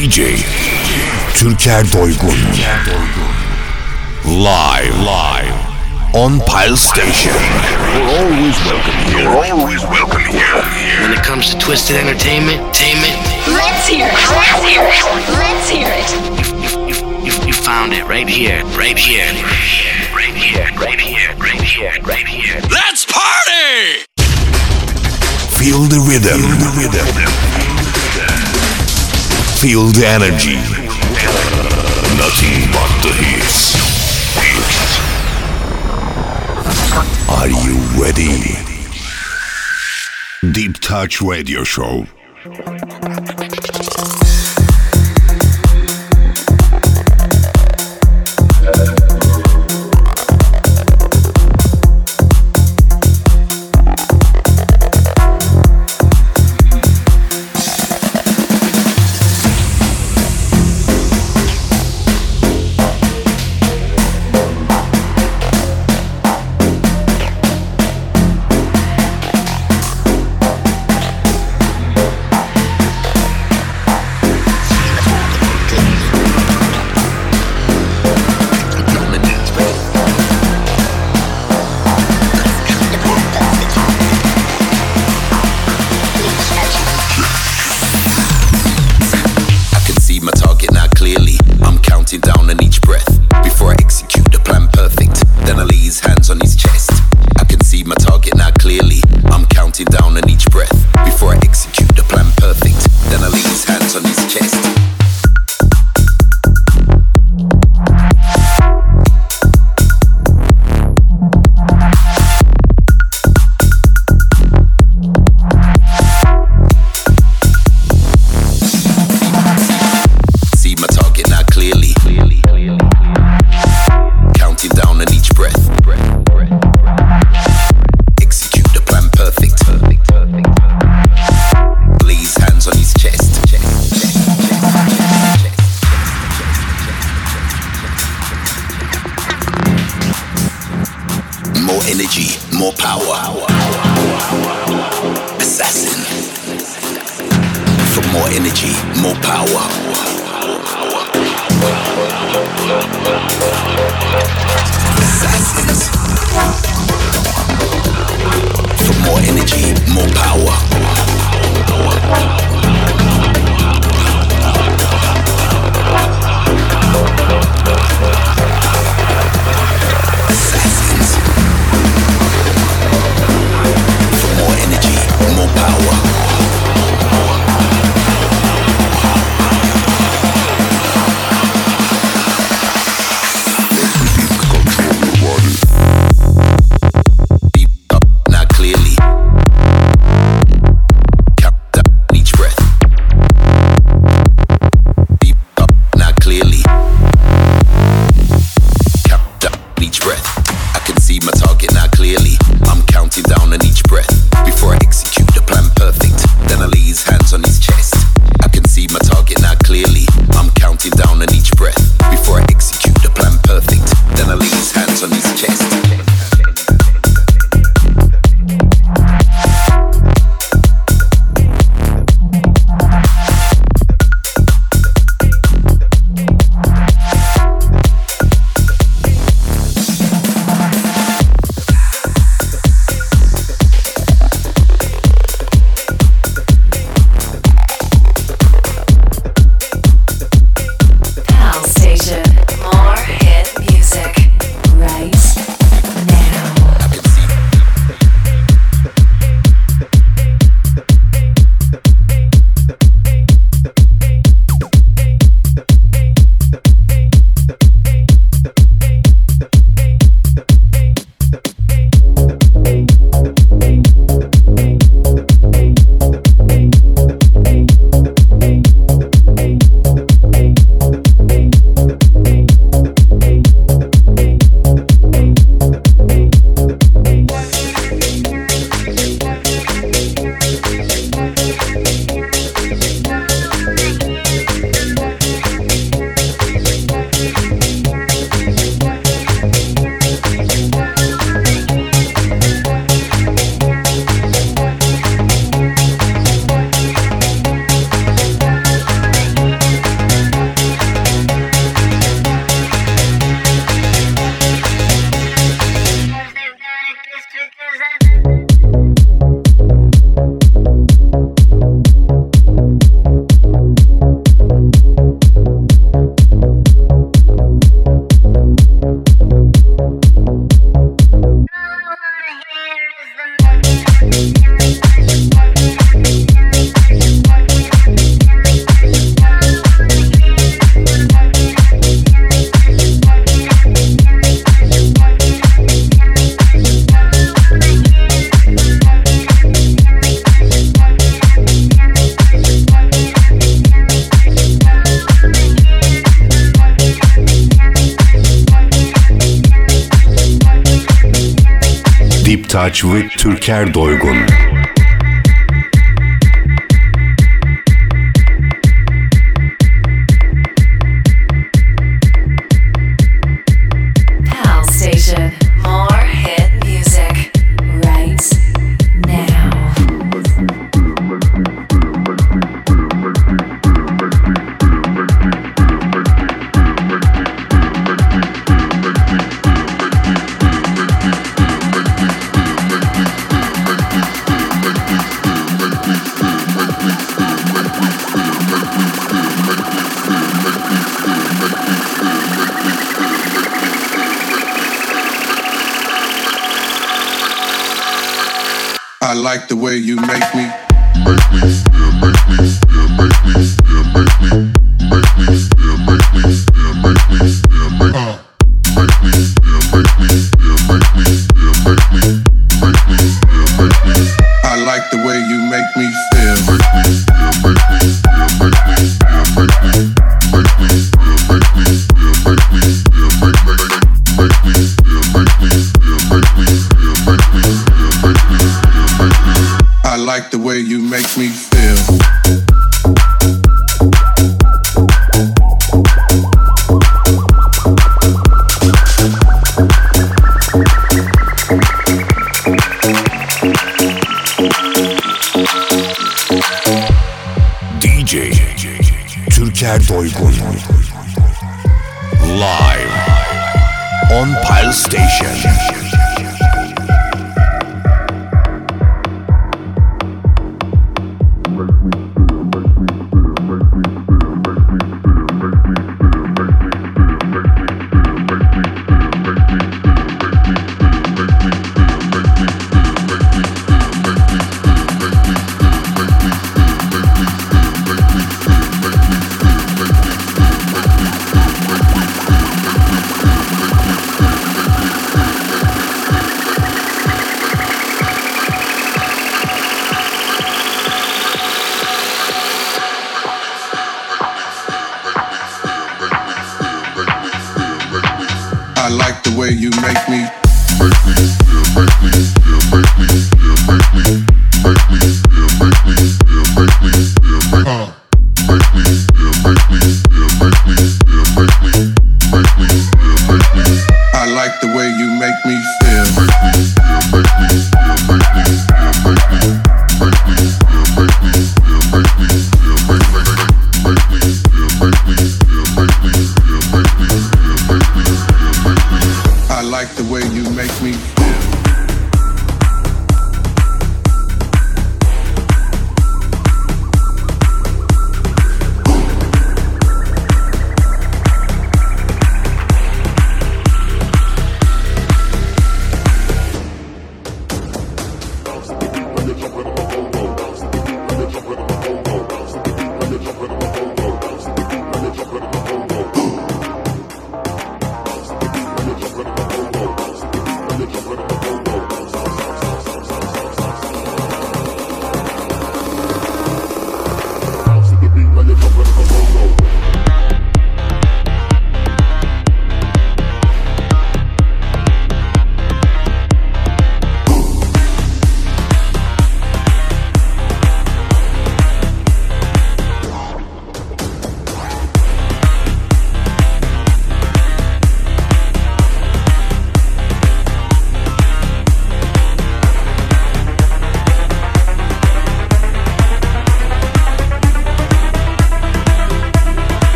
DJ Türker Doygun Live Live on Pile Station. We're always welcome here. You're always welcome here. When it comes to twisted entertainment, entertainment, Let's hear it. Let's hear it. Let's hear it. you, you, you, you found it right here, right here, right here, right here, right here, right here. Let's party! Feel the rhythm. Feel the rhythm. Feel the energy. Nothing but the hits. Are you ready? Deep Touch Radio Show. Touch with Türker Doygun. Doygun Live on Pile Station.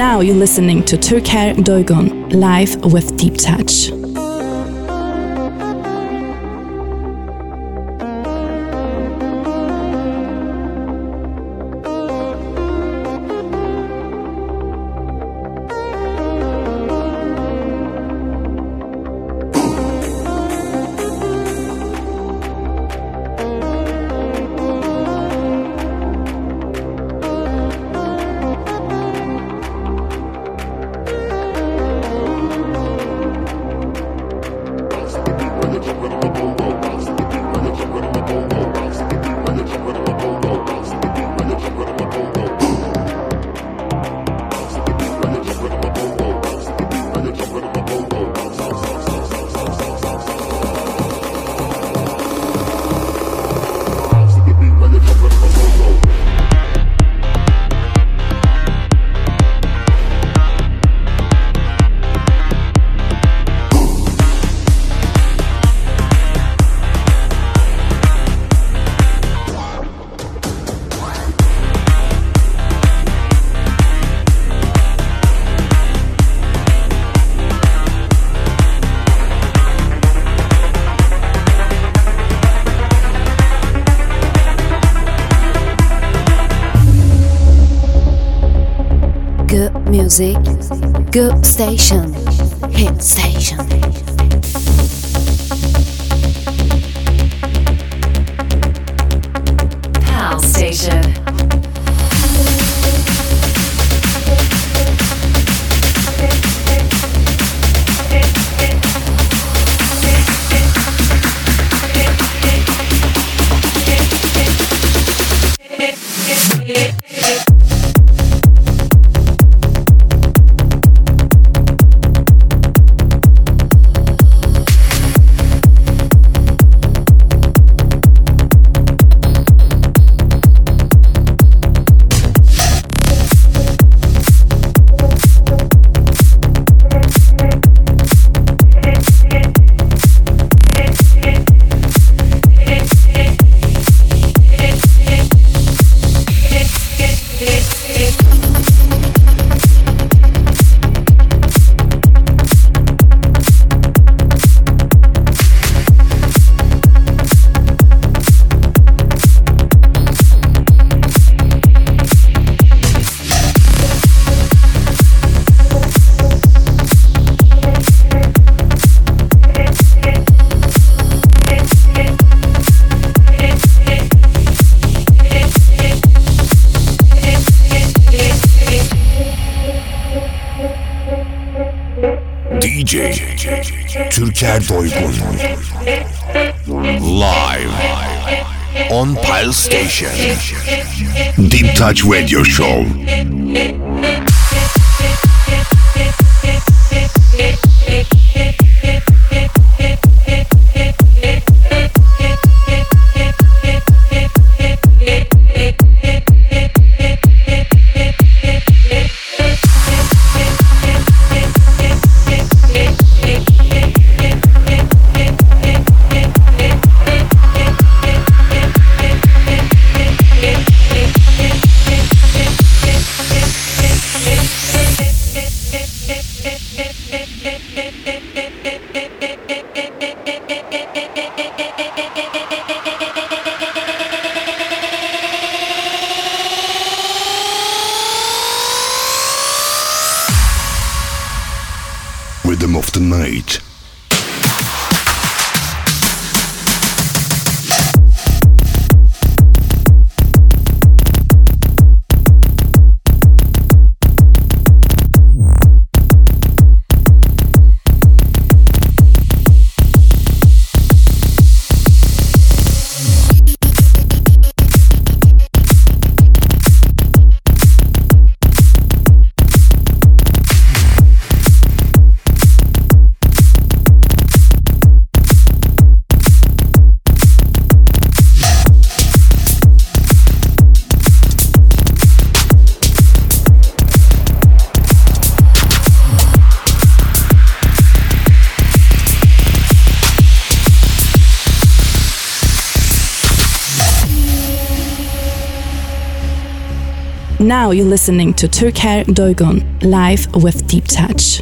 Now you're listening to Türker Doygun live with Deep Touch. Music, good station, hit station. Touch Radio Show Now you're listening to Türker Doygun live with Deep. Touch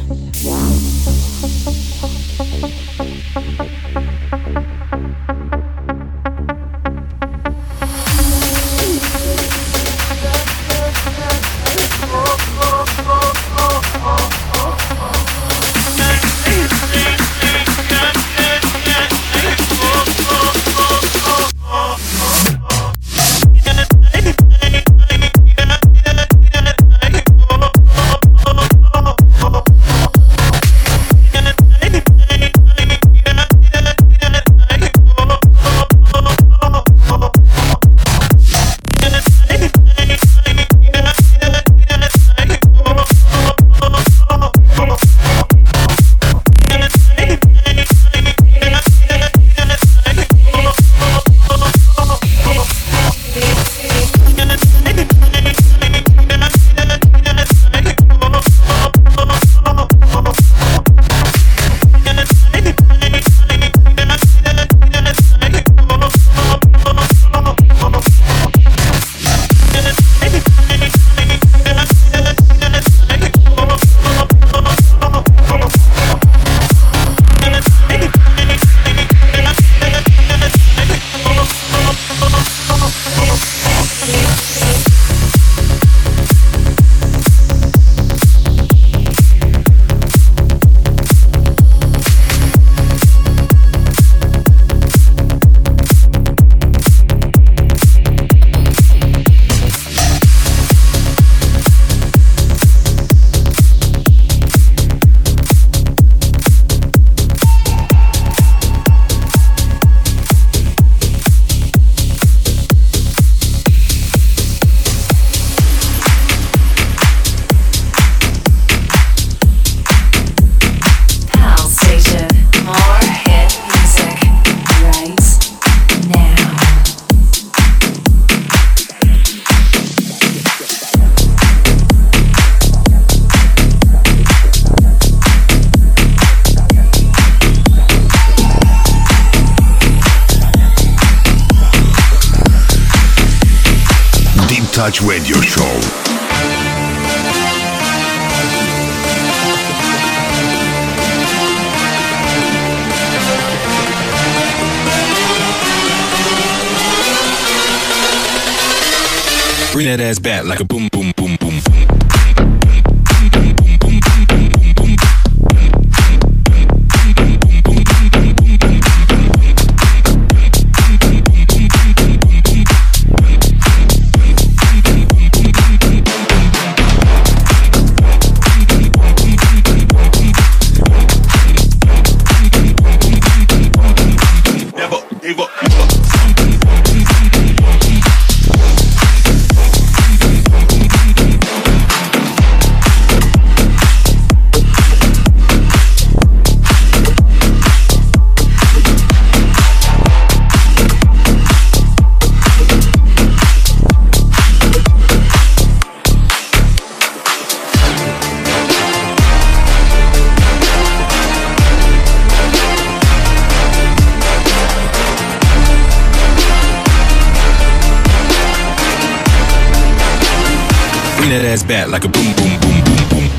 bat like a boom, boom, boom, boom, boom.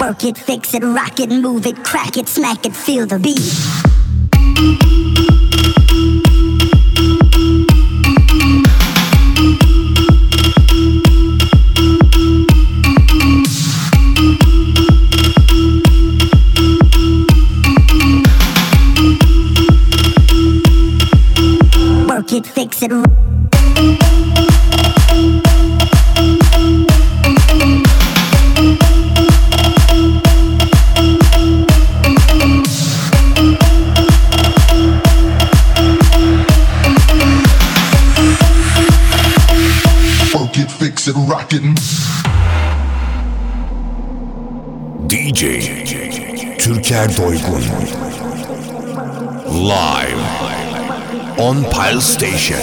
Work it, fix it, rock it, move it, crack it, smack it, feel the beat. Fix it. Work it, fix it, rock it. DJ Türker Doygun Live on Pile Station.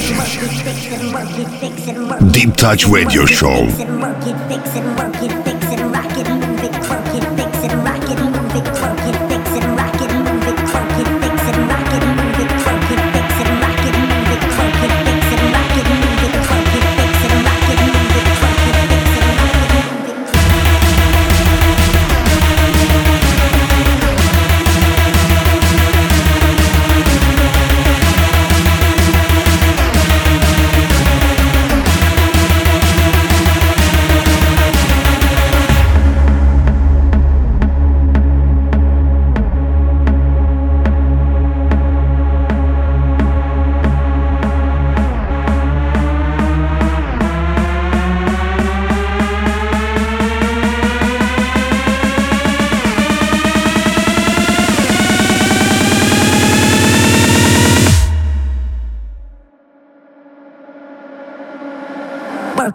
Deep Touch Radio Show.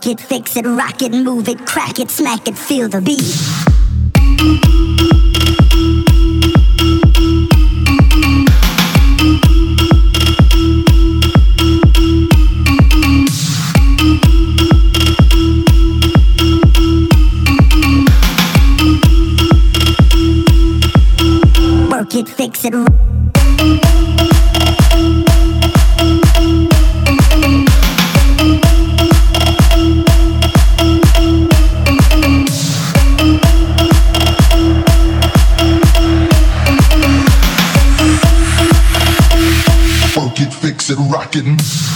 It, fix it, rock it, move it, crack it, smack it, feel the beat. It, fix it. And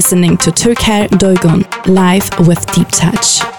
listening to Türker Doygun live with Deep Touch.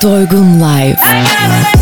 Doygun Live.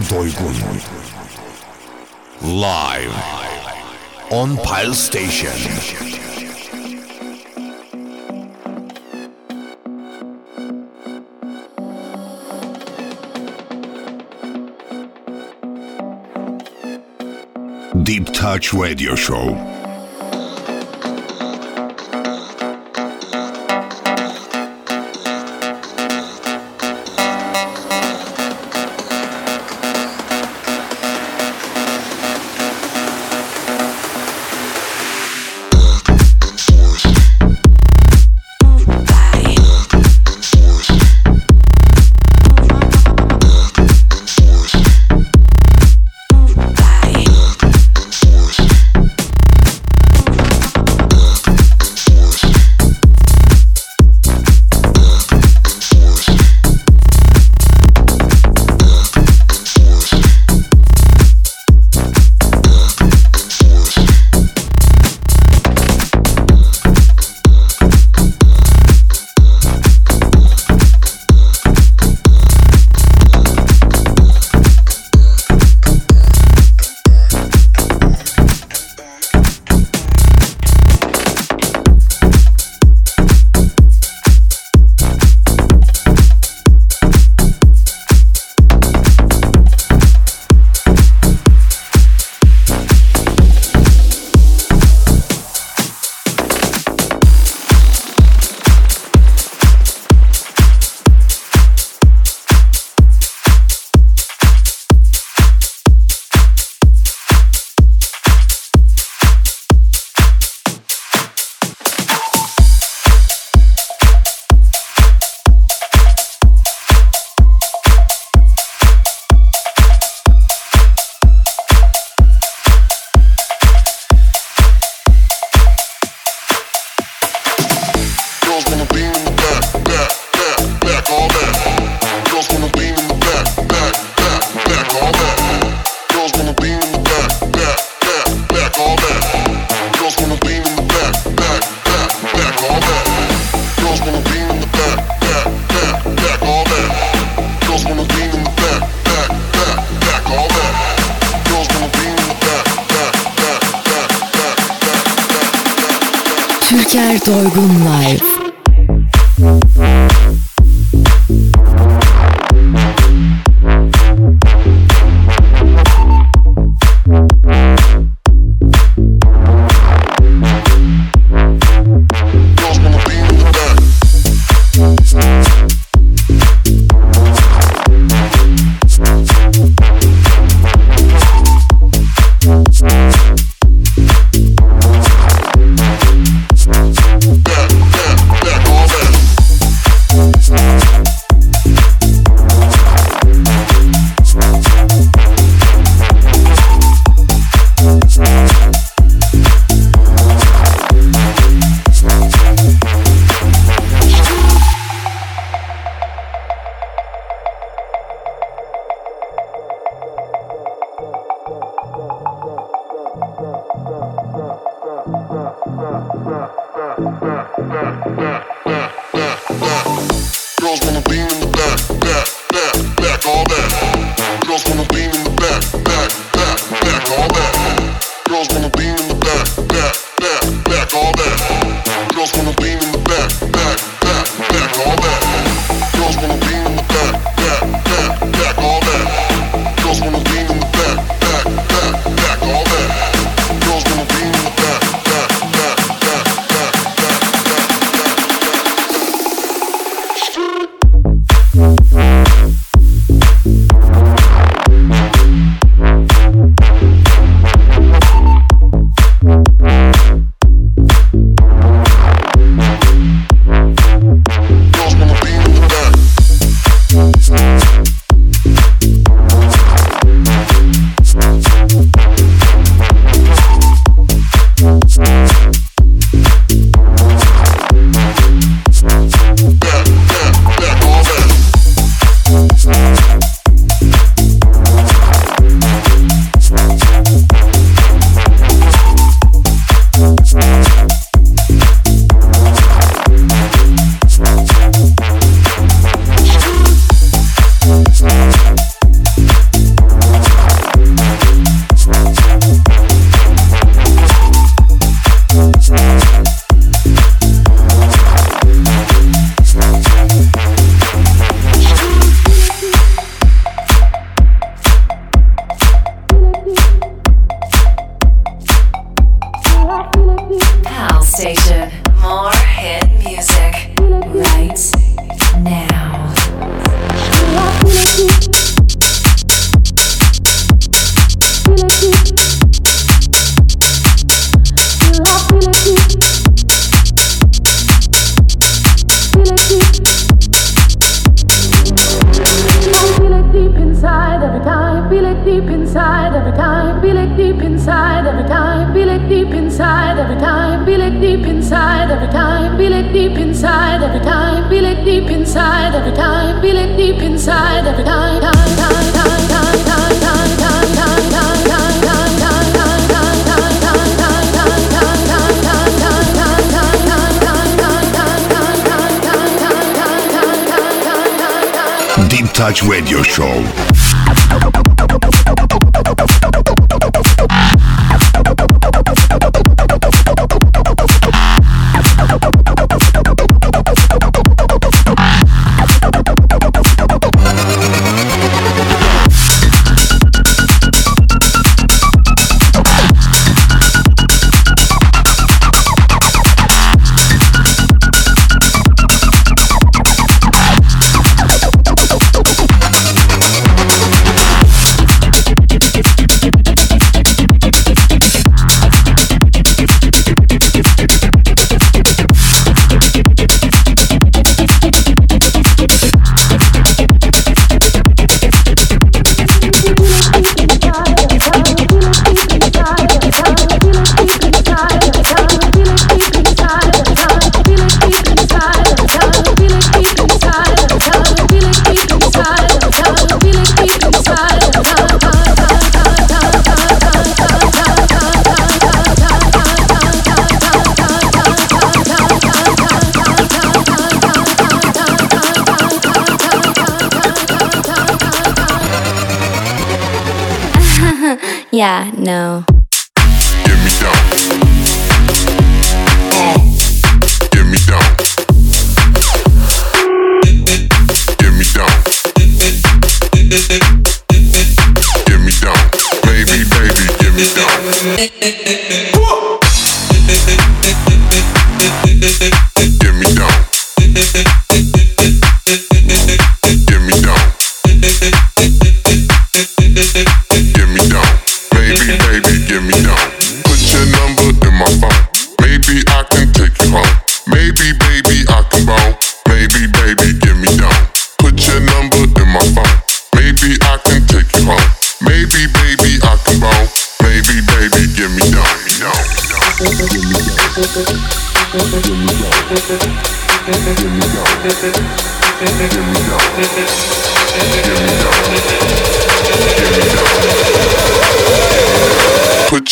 Doygun Live on Pile Station. Deep Touch Radio Show.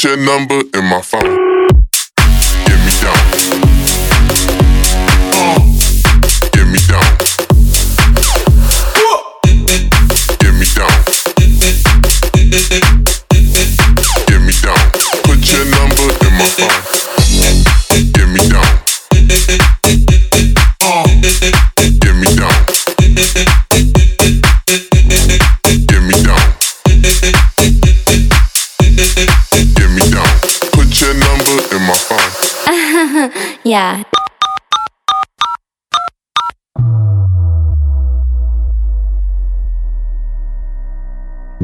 your number in my phone. Yeah.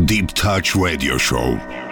Deep Touch Radio Show.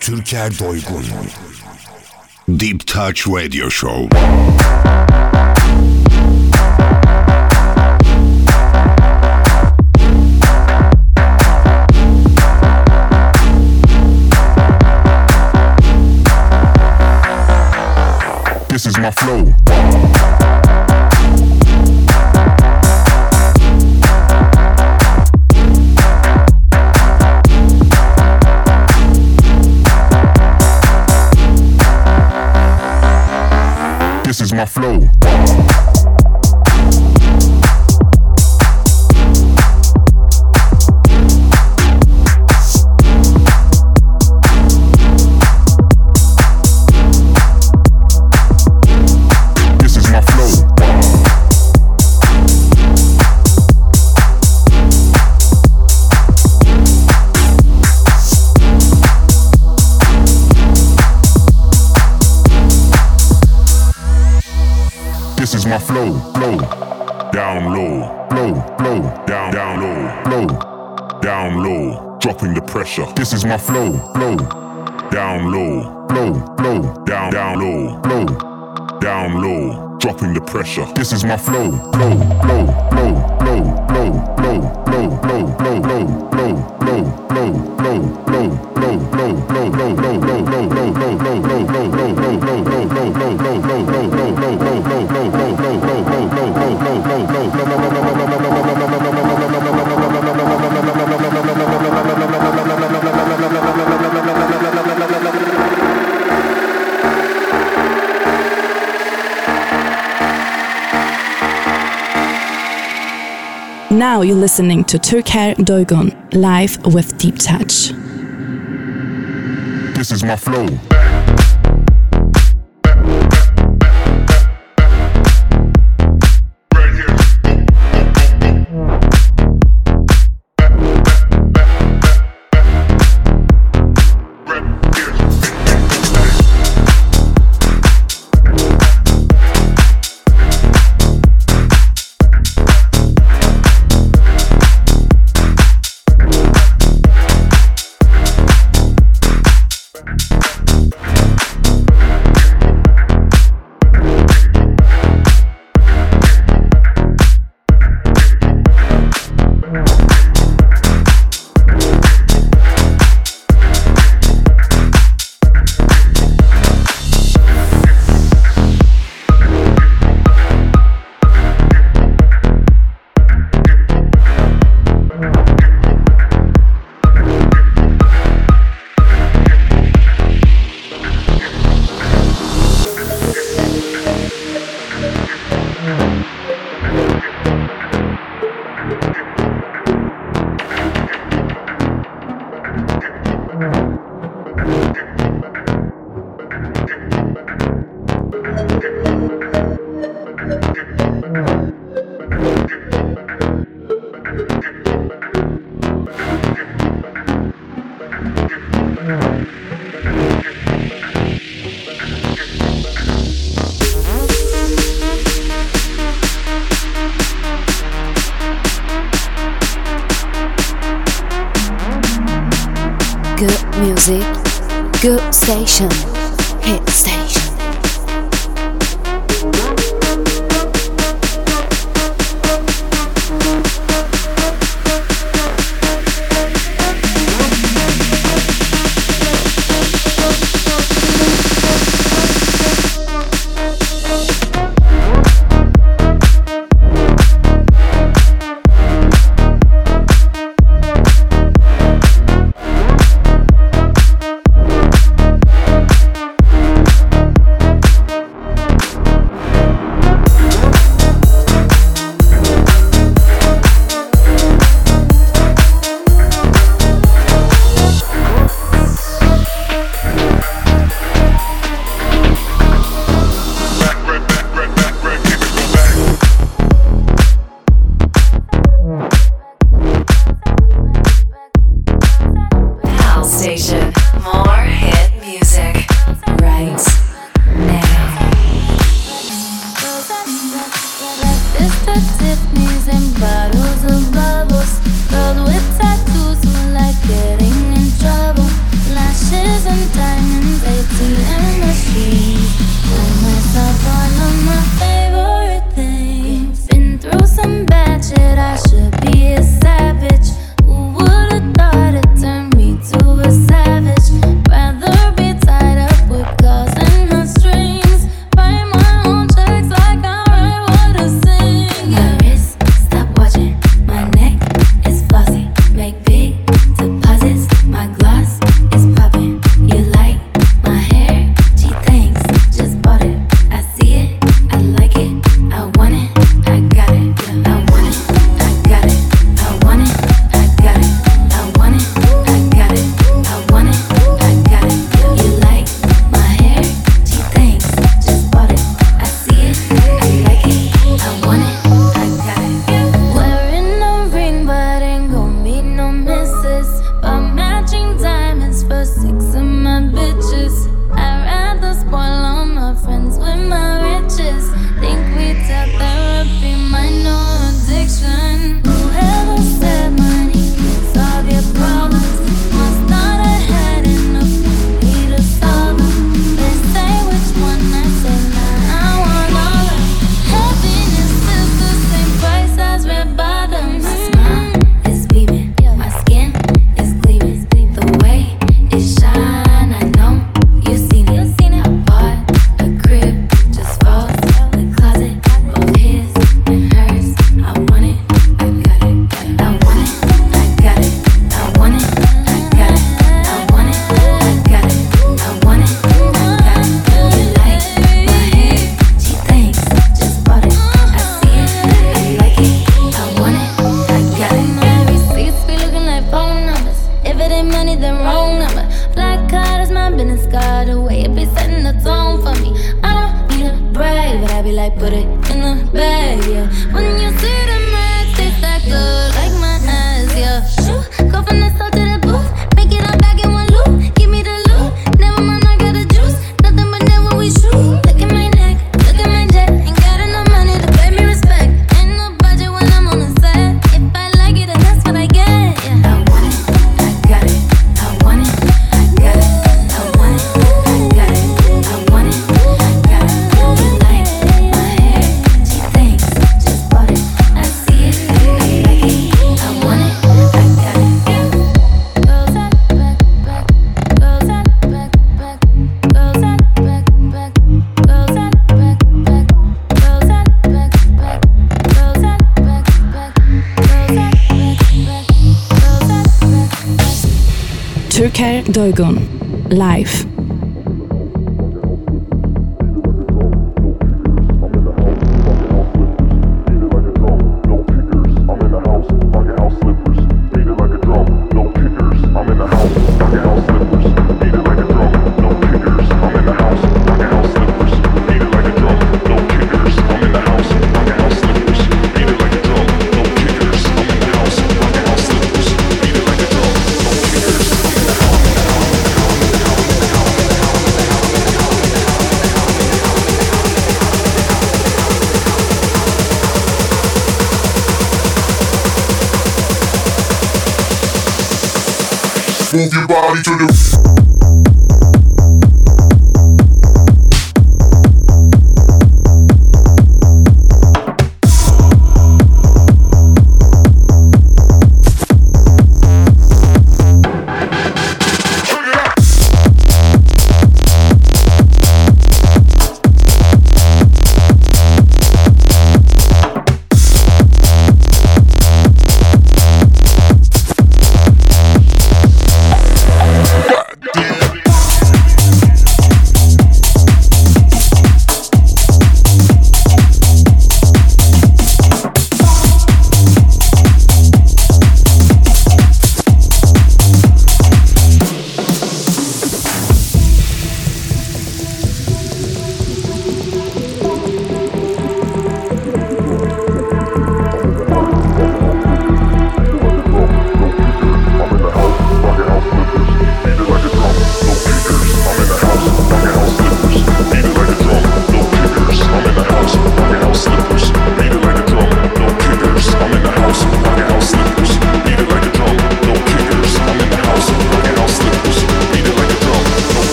Türker Doygun. Deep Touch Radio Show. This is my flow. is my flow. pressure. This is my flow, flow, flow. Now you're listening to Türker Doygun, live with Deep Touch. This is my flow. Shogun.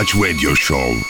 Touch Radio Show.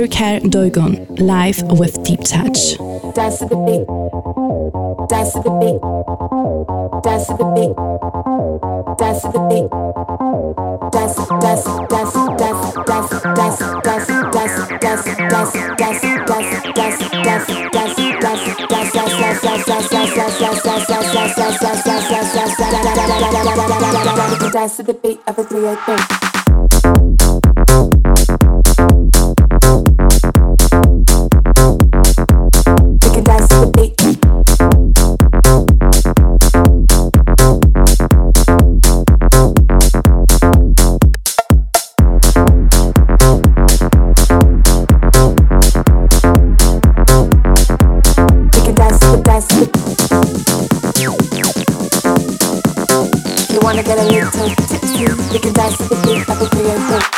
Türker Doygun live with Deep Touch. Dance to the beat. Dance to the beat. Dance to the beat. Dance to the beat. Dance, dance, dance, dance, dance, dance, dance, dance, dance, dance, dance, dance, dance, dance, dance. Dance get a little tipsy. We can dance to the beat that we created.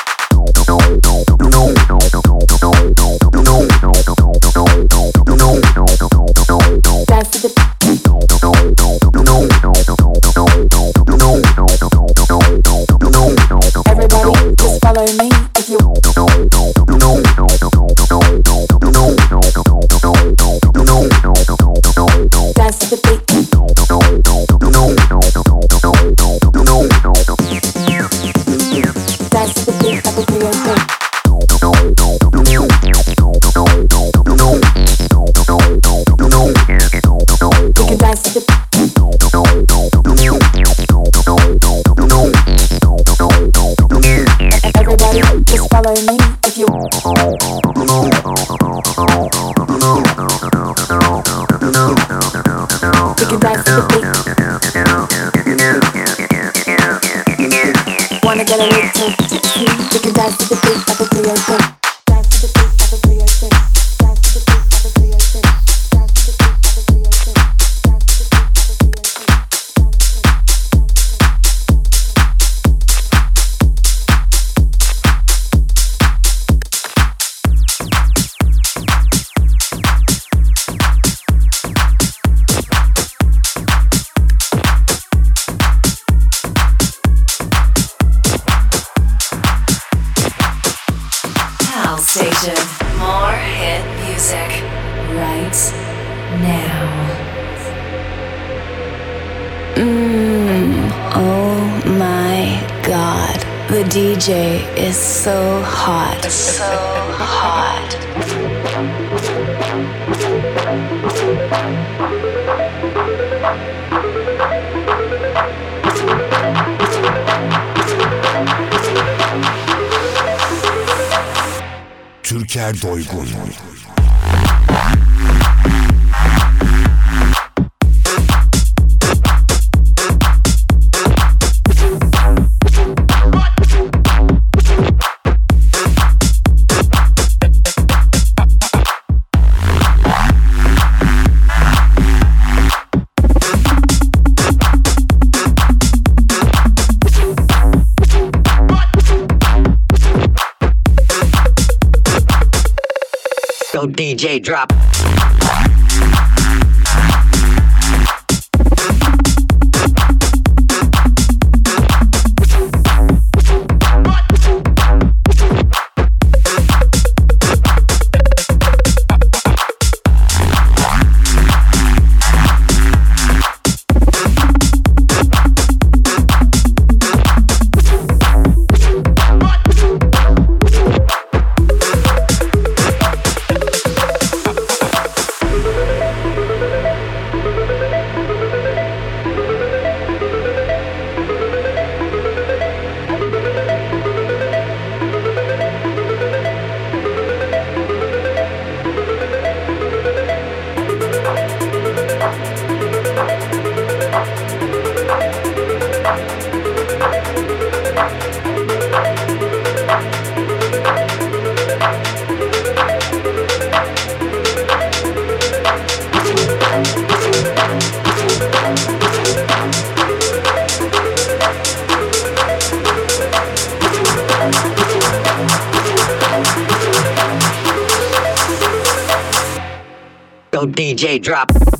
DJ drop.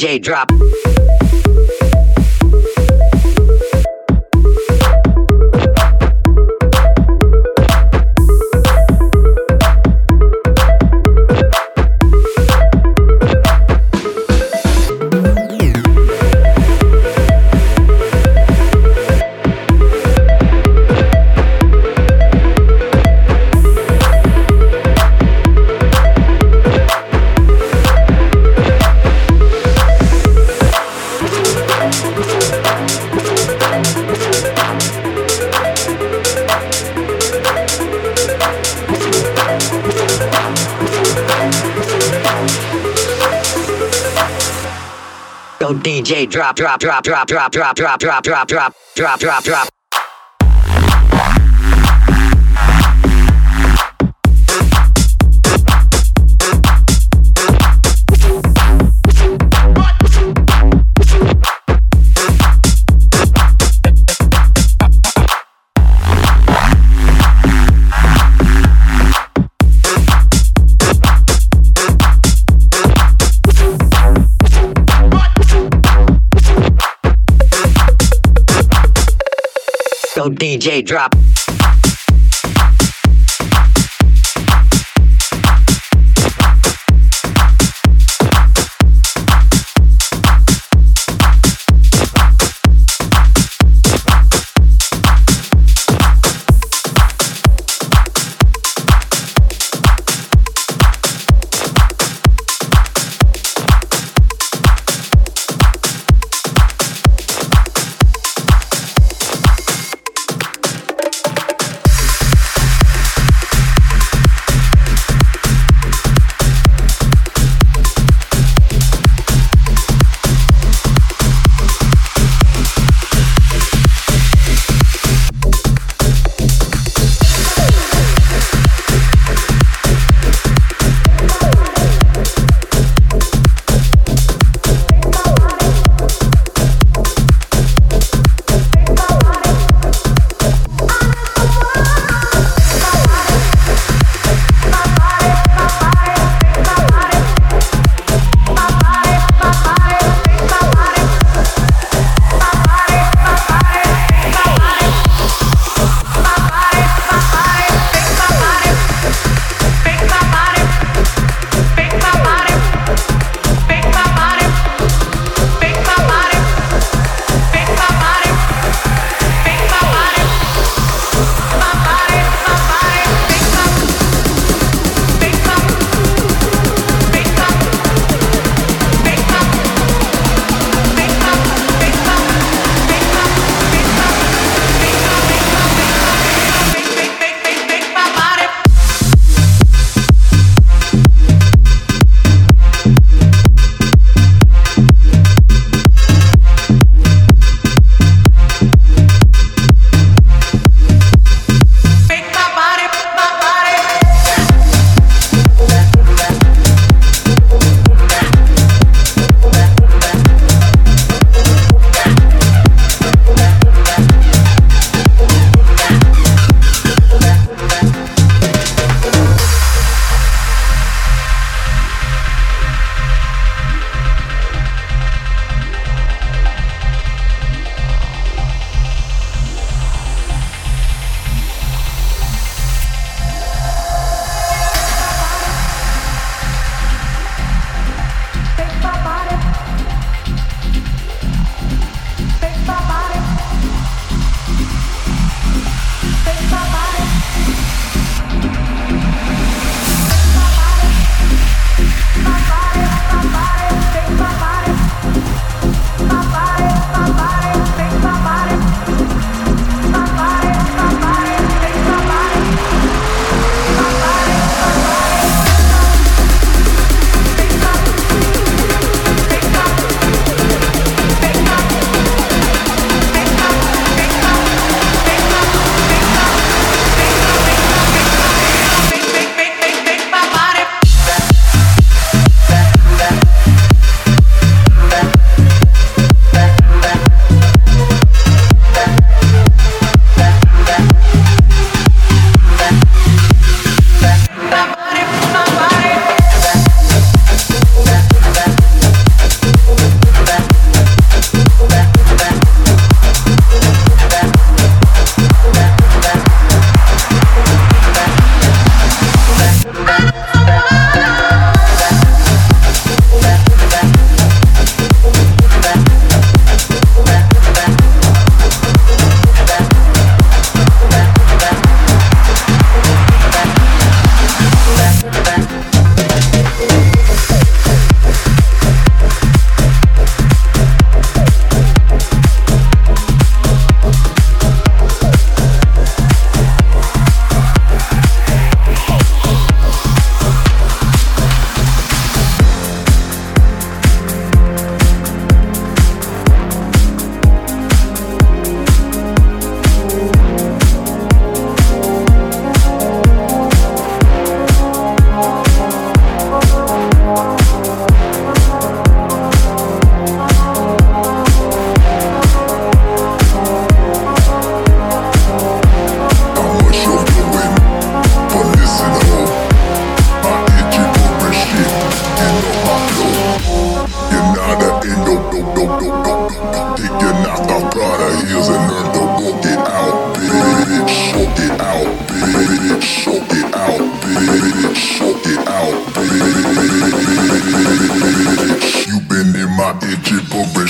DJ drop. DJ drop drop drop drop drop drop drop drop drop drop drop drop so DJ drop.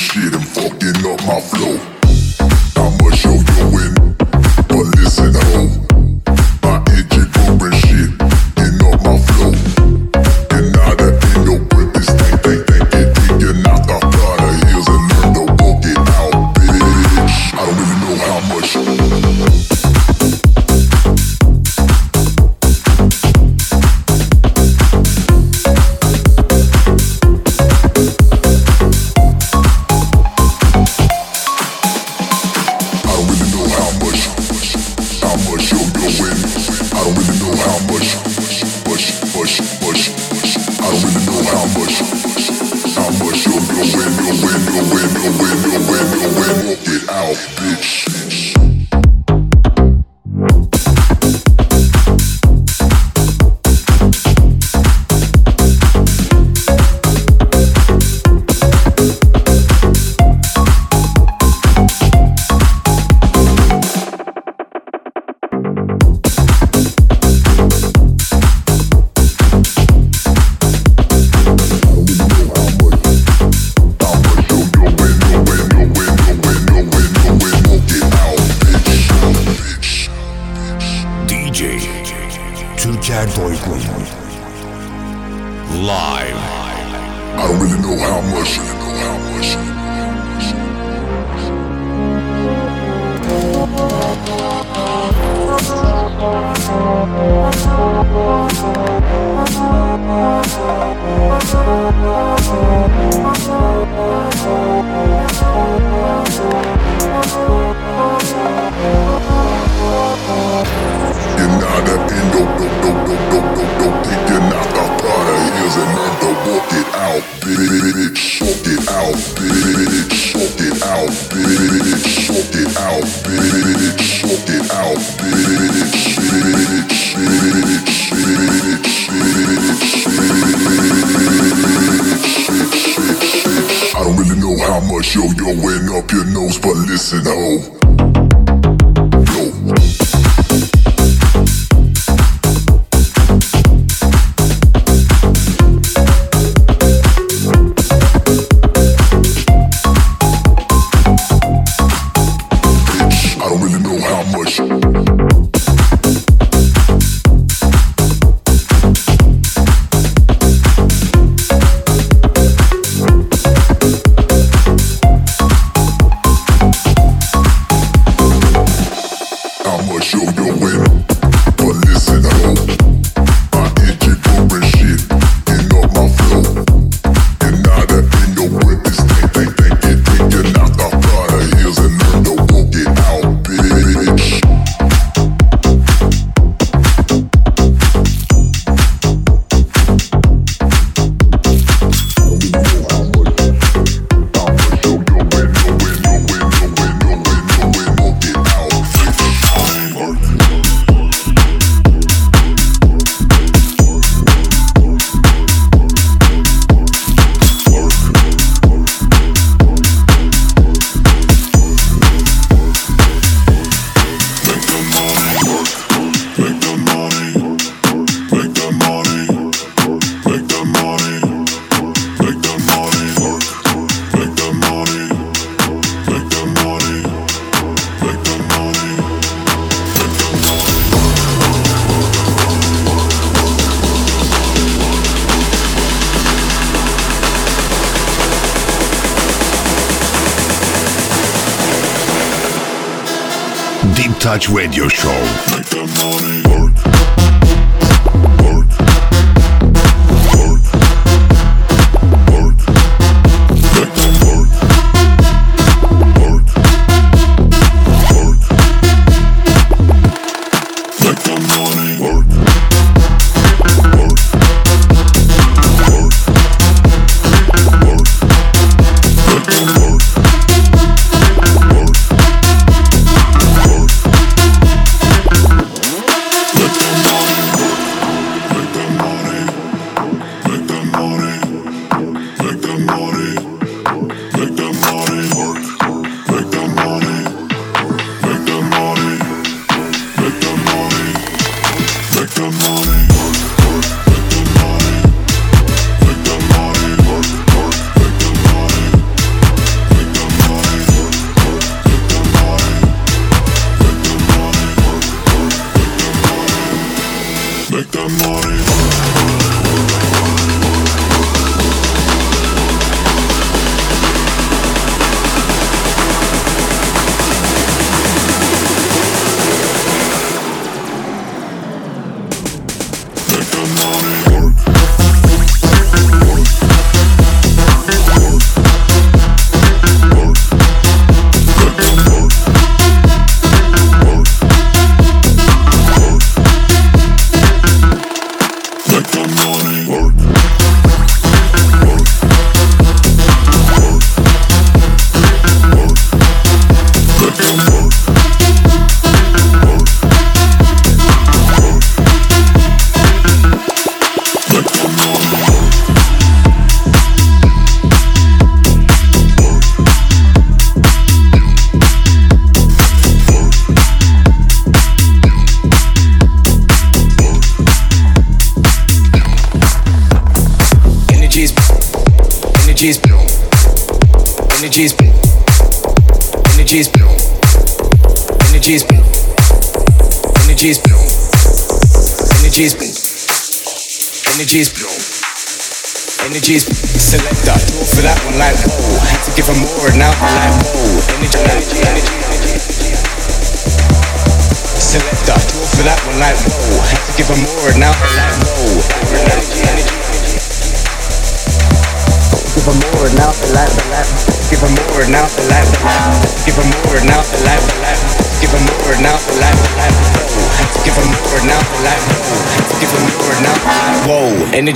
Go my drop. Touch Radio Show.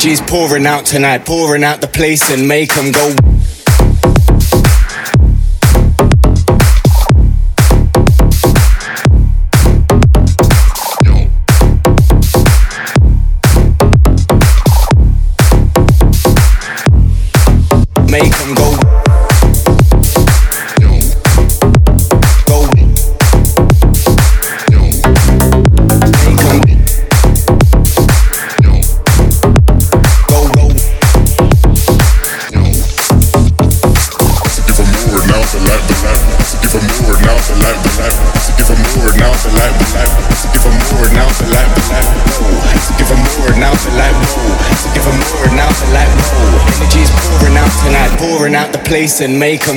Energy's pouring out tonight, pouring out the place and make them go.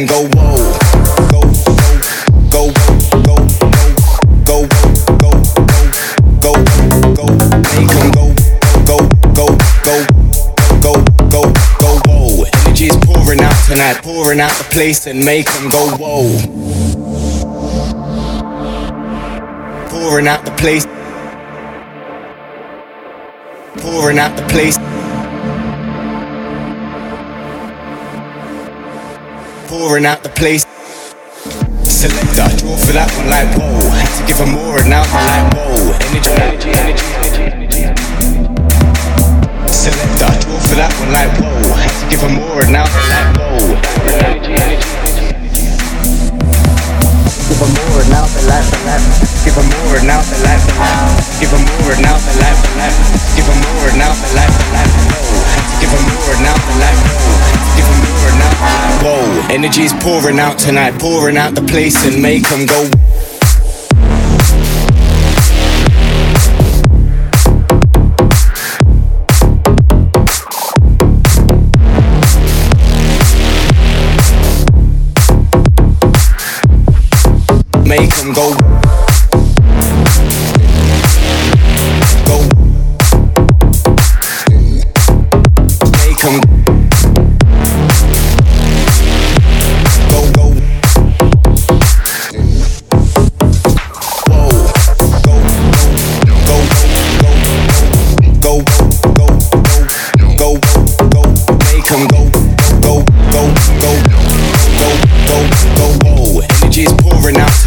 Go, woah, go, go, whoa. Tonight, pouring out the place and make them go whoa. Pouring out the place. Pouring out the place. Pouring out the place. Selector, draw for that one like whoa. Had to give her more and now, like whoa. Energy, energy, energy, energy, energy. Selector, draw for that one like whoa. Had to give her more and now, like whoa. Energy, energy. Give them more, now they laugh and laugh. Give them more, now they laugh and laugh. Give them more, now they laugh and laugh. Give them more, now they laugh and laugh. No. Give them more, now they laugh. No. Give them more, now. Whoa, energy's pouring out tonight, pouring out the place and make them go. Make them go.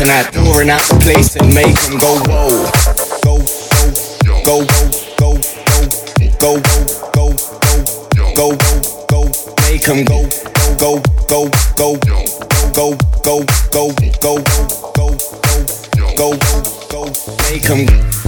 Out tonight, pouring out the place and make 'em go, whoa. Go, go, go, go, go, go, go, go, go, go. Make 'em go, go, go, go, go, go, go, go, go, go, go, go. Make 'em.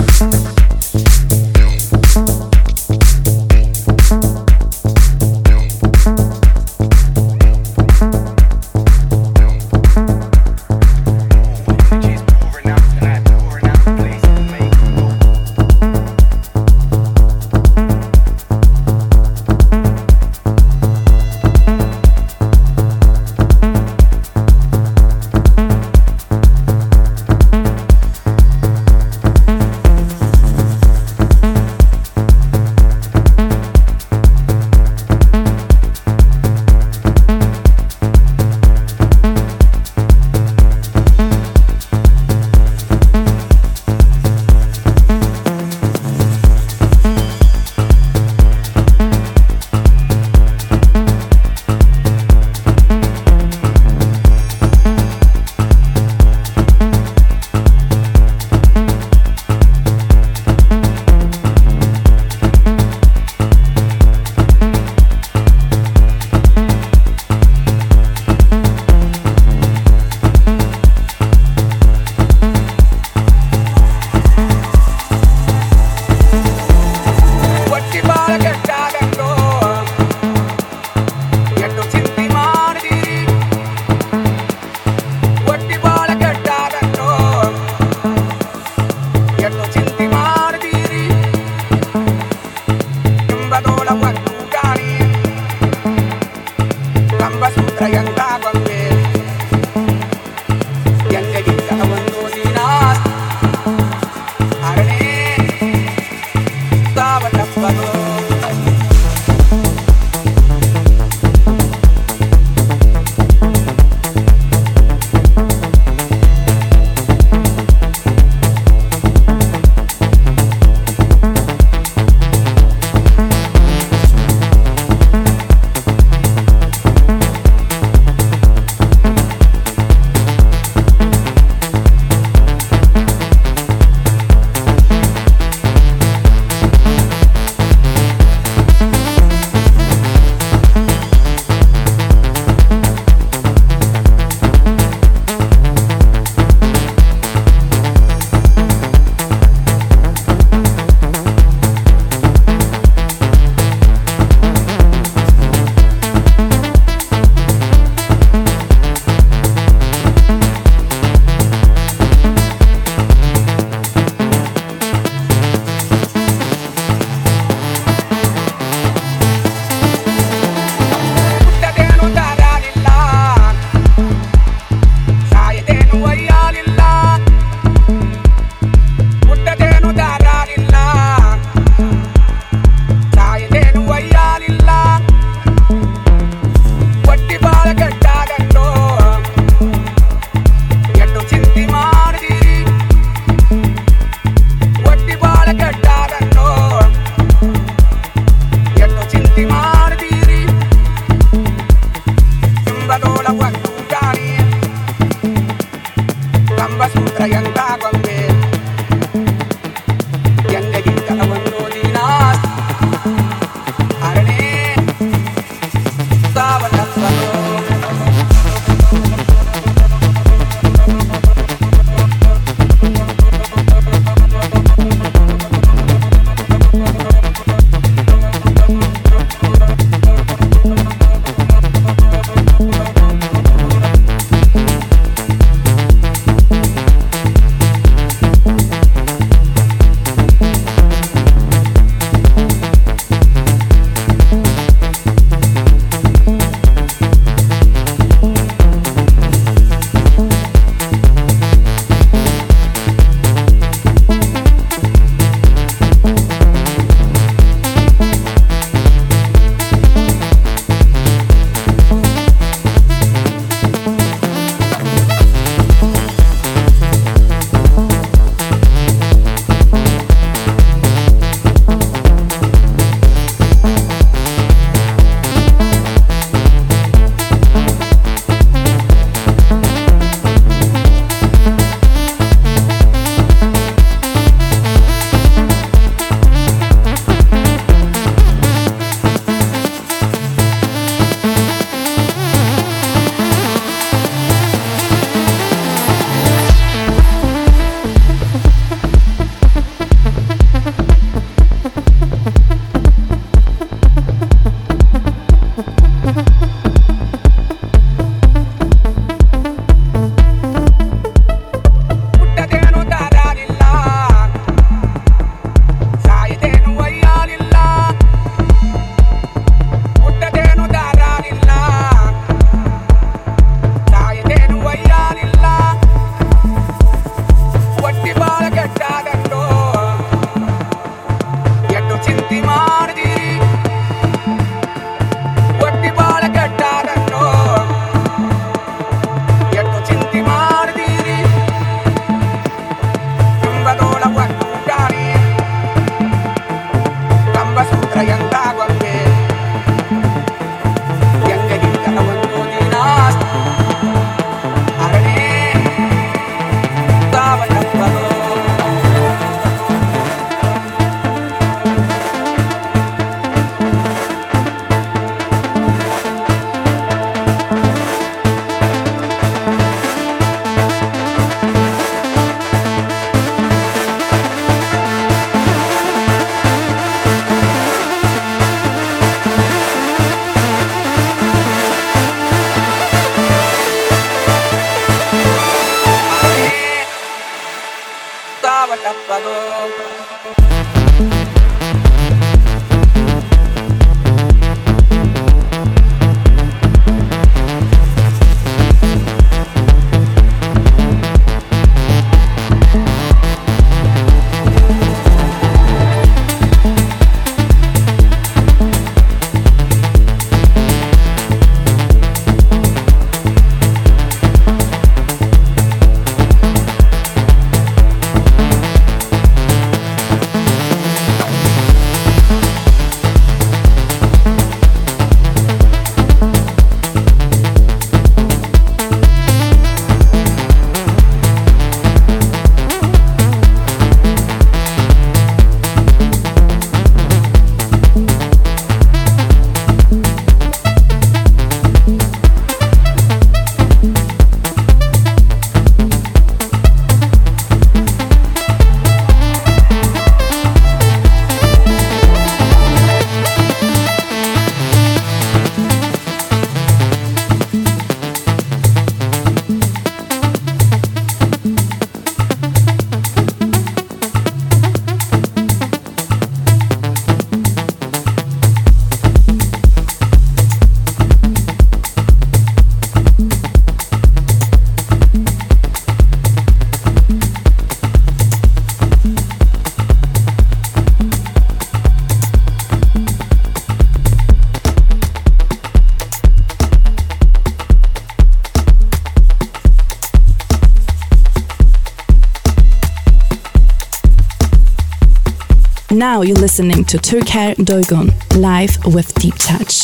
Now you're listening to Türker Doygun live with Deep Touch.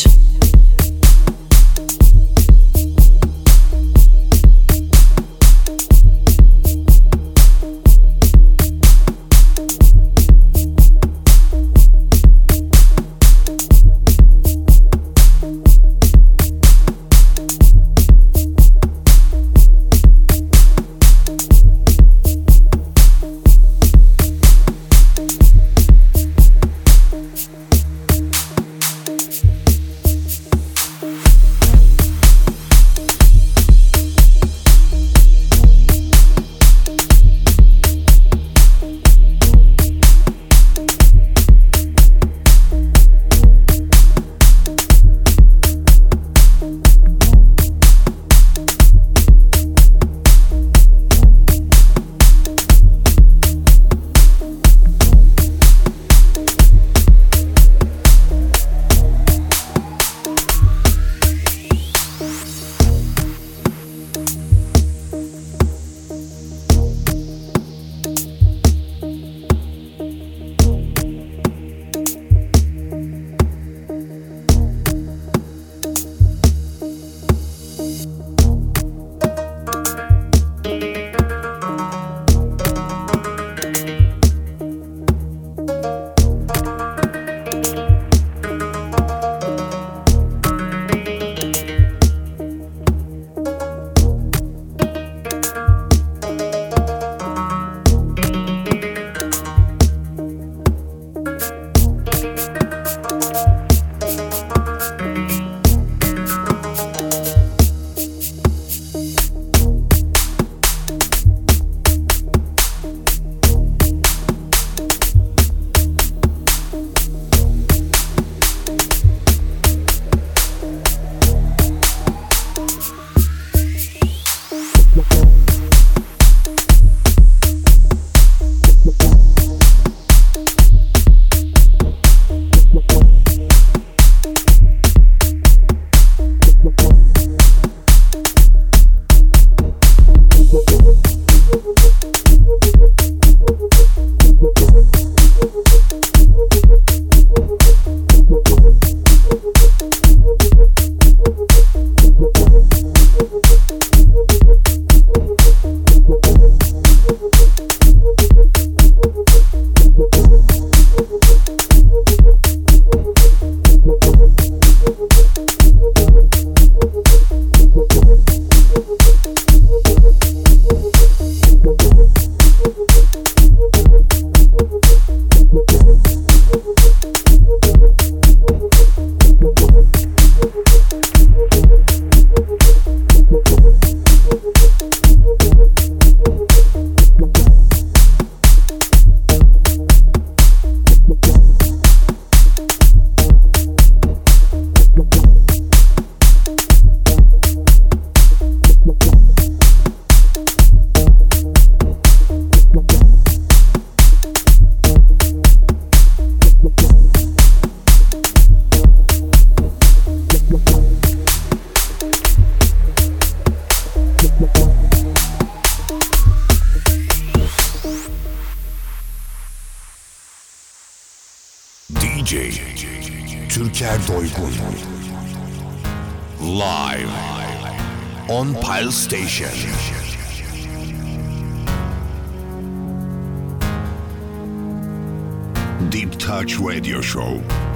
Show.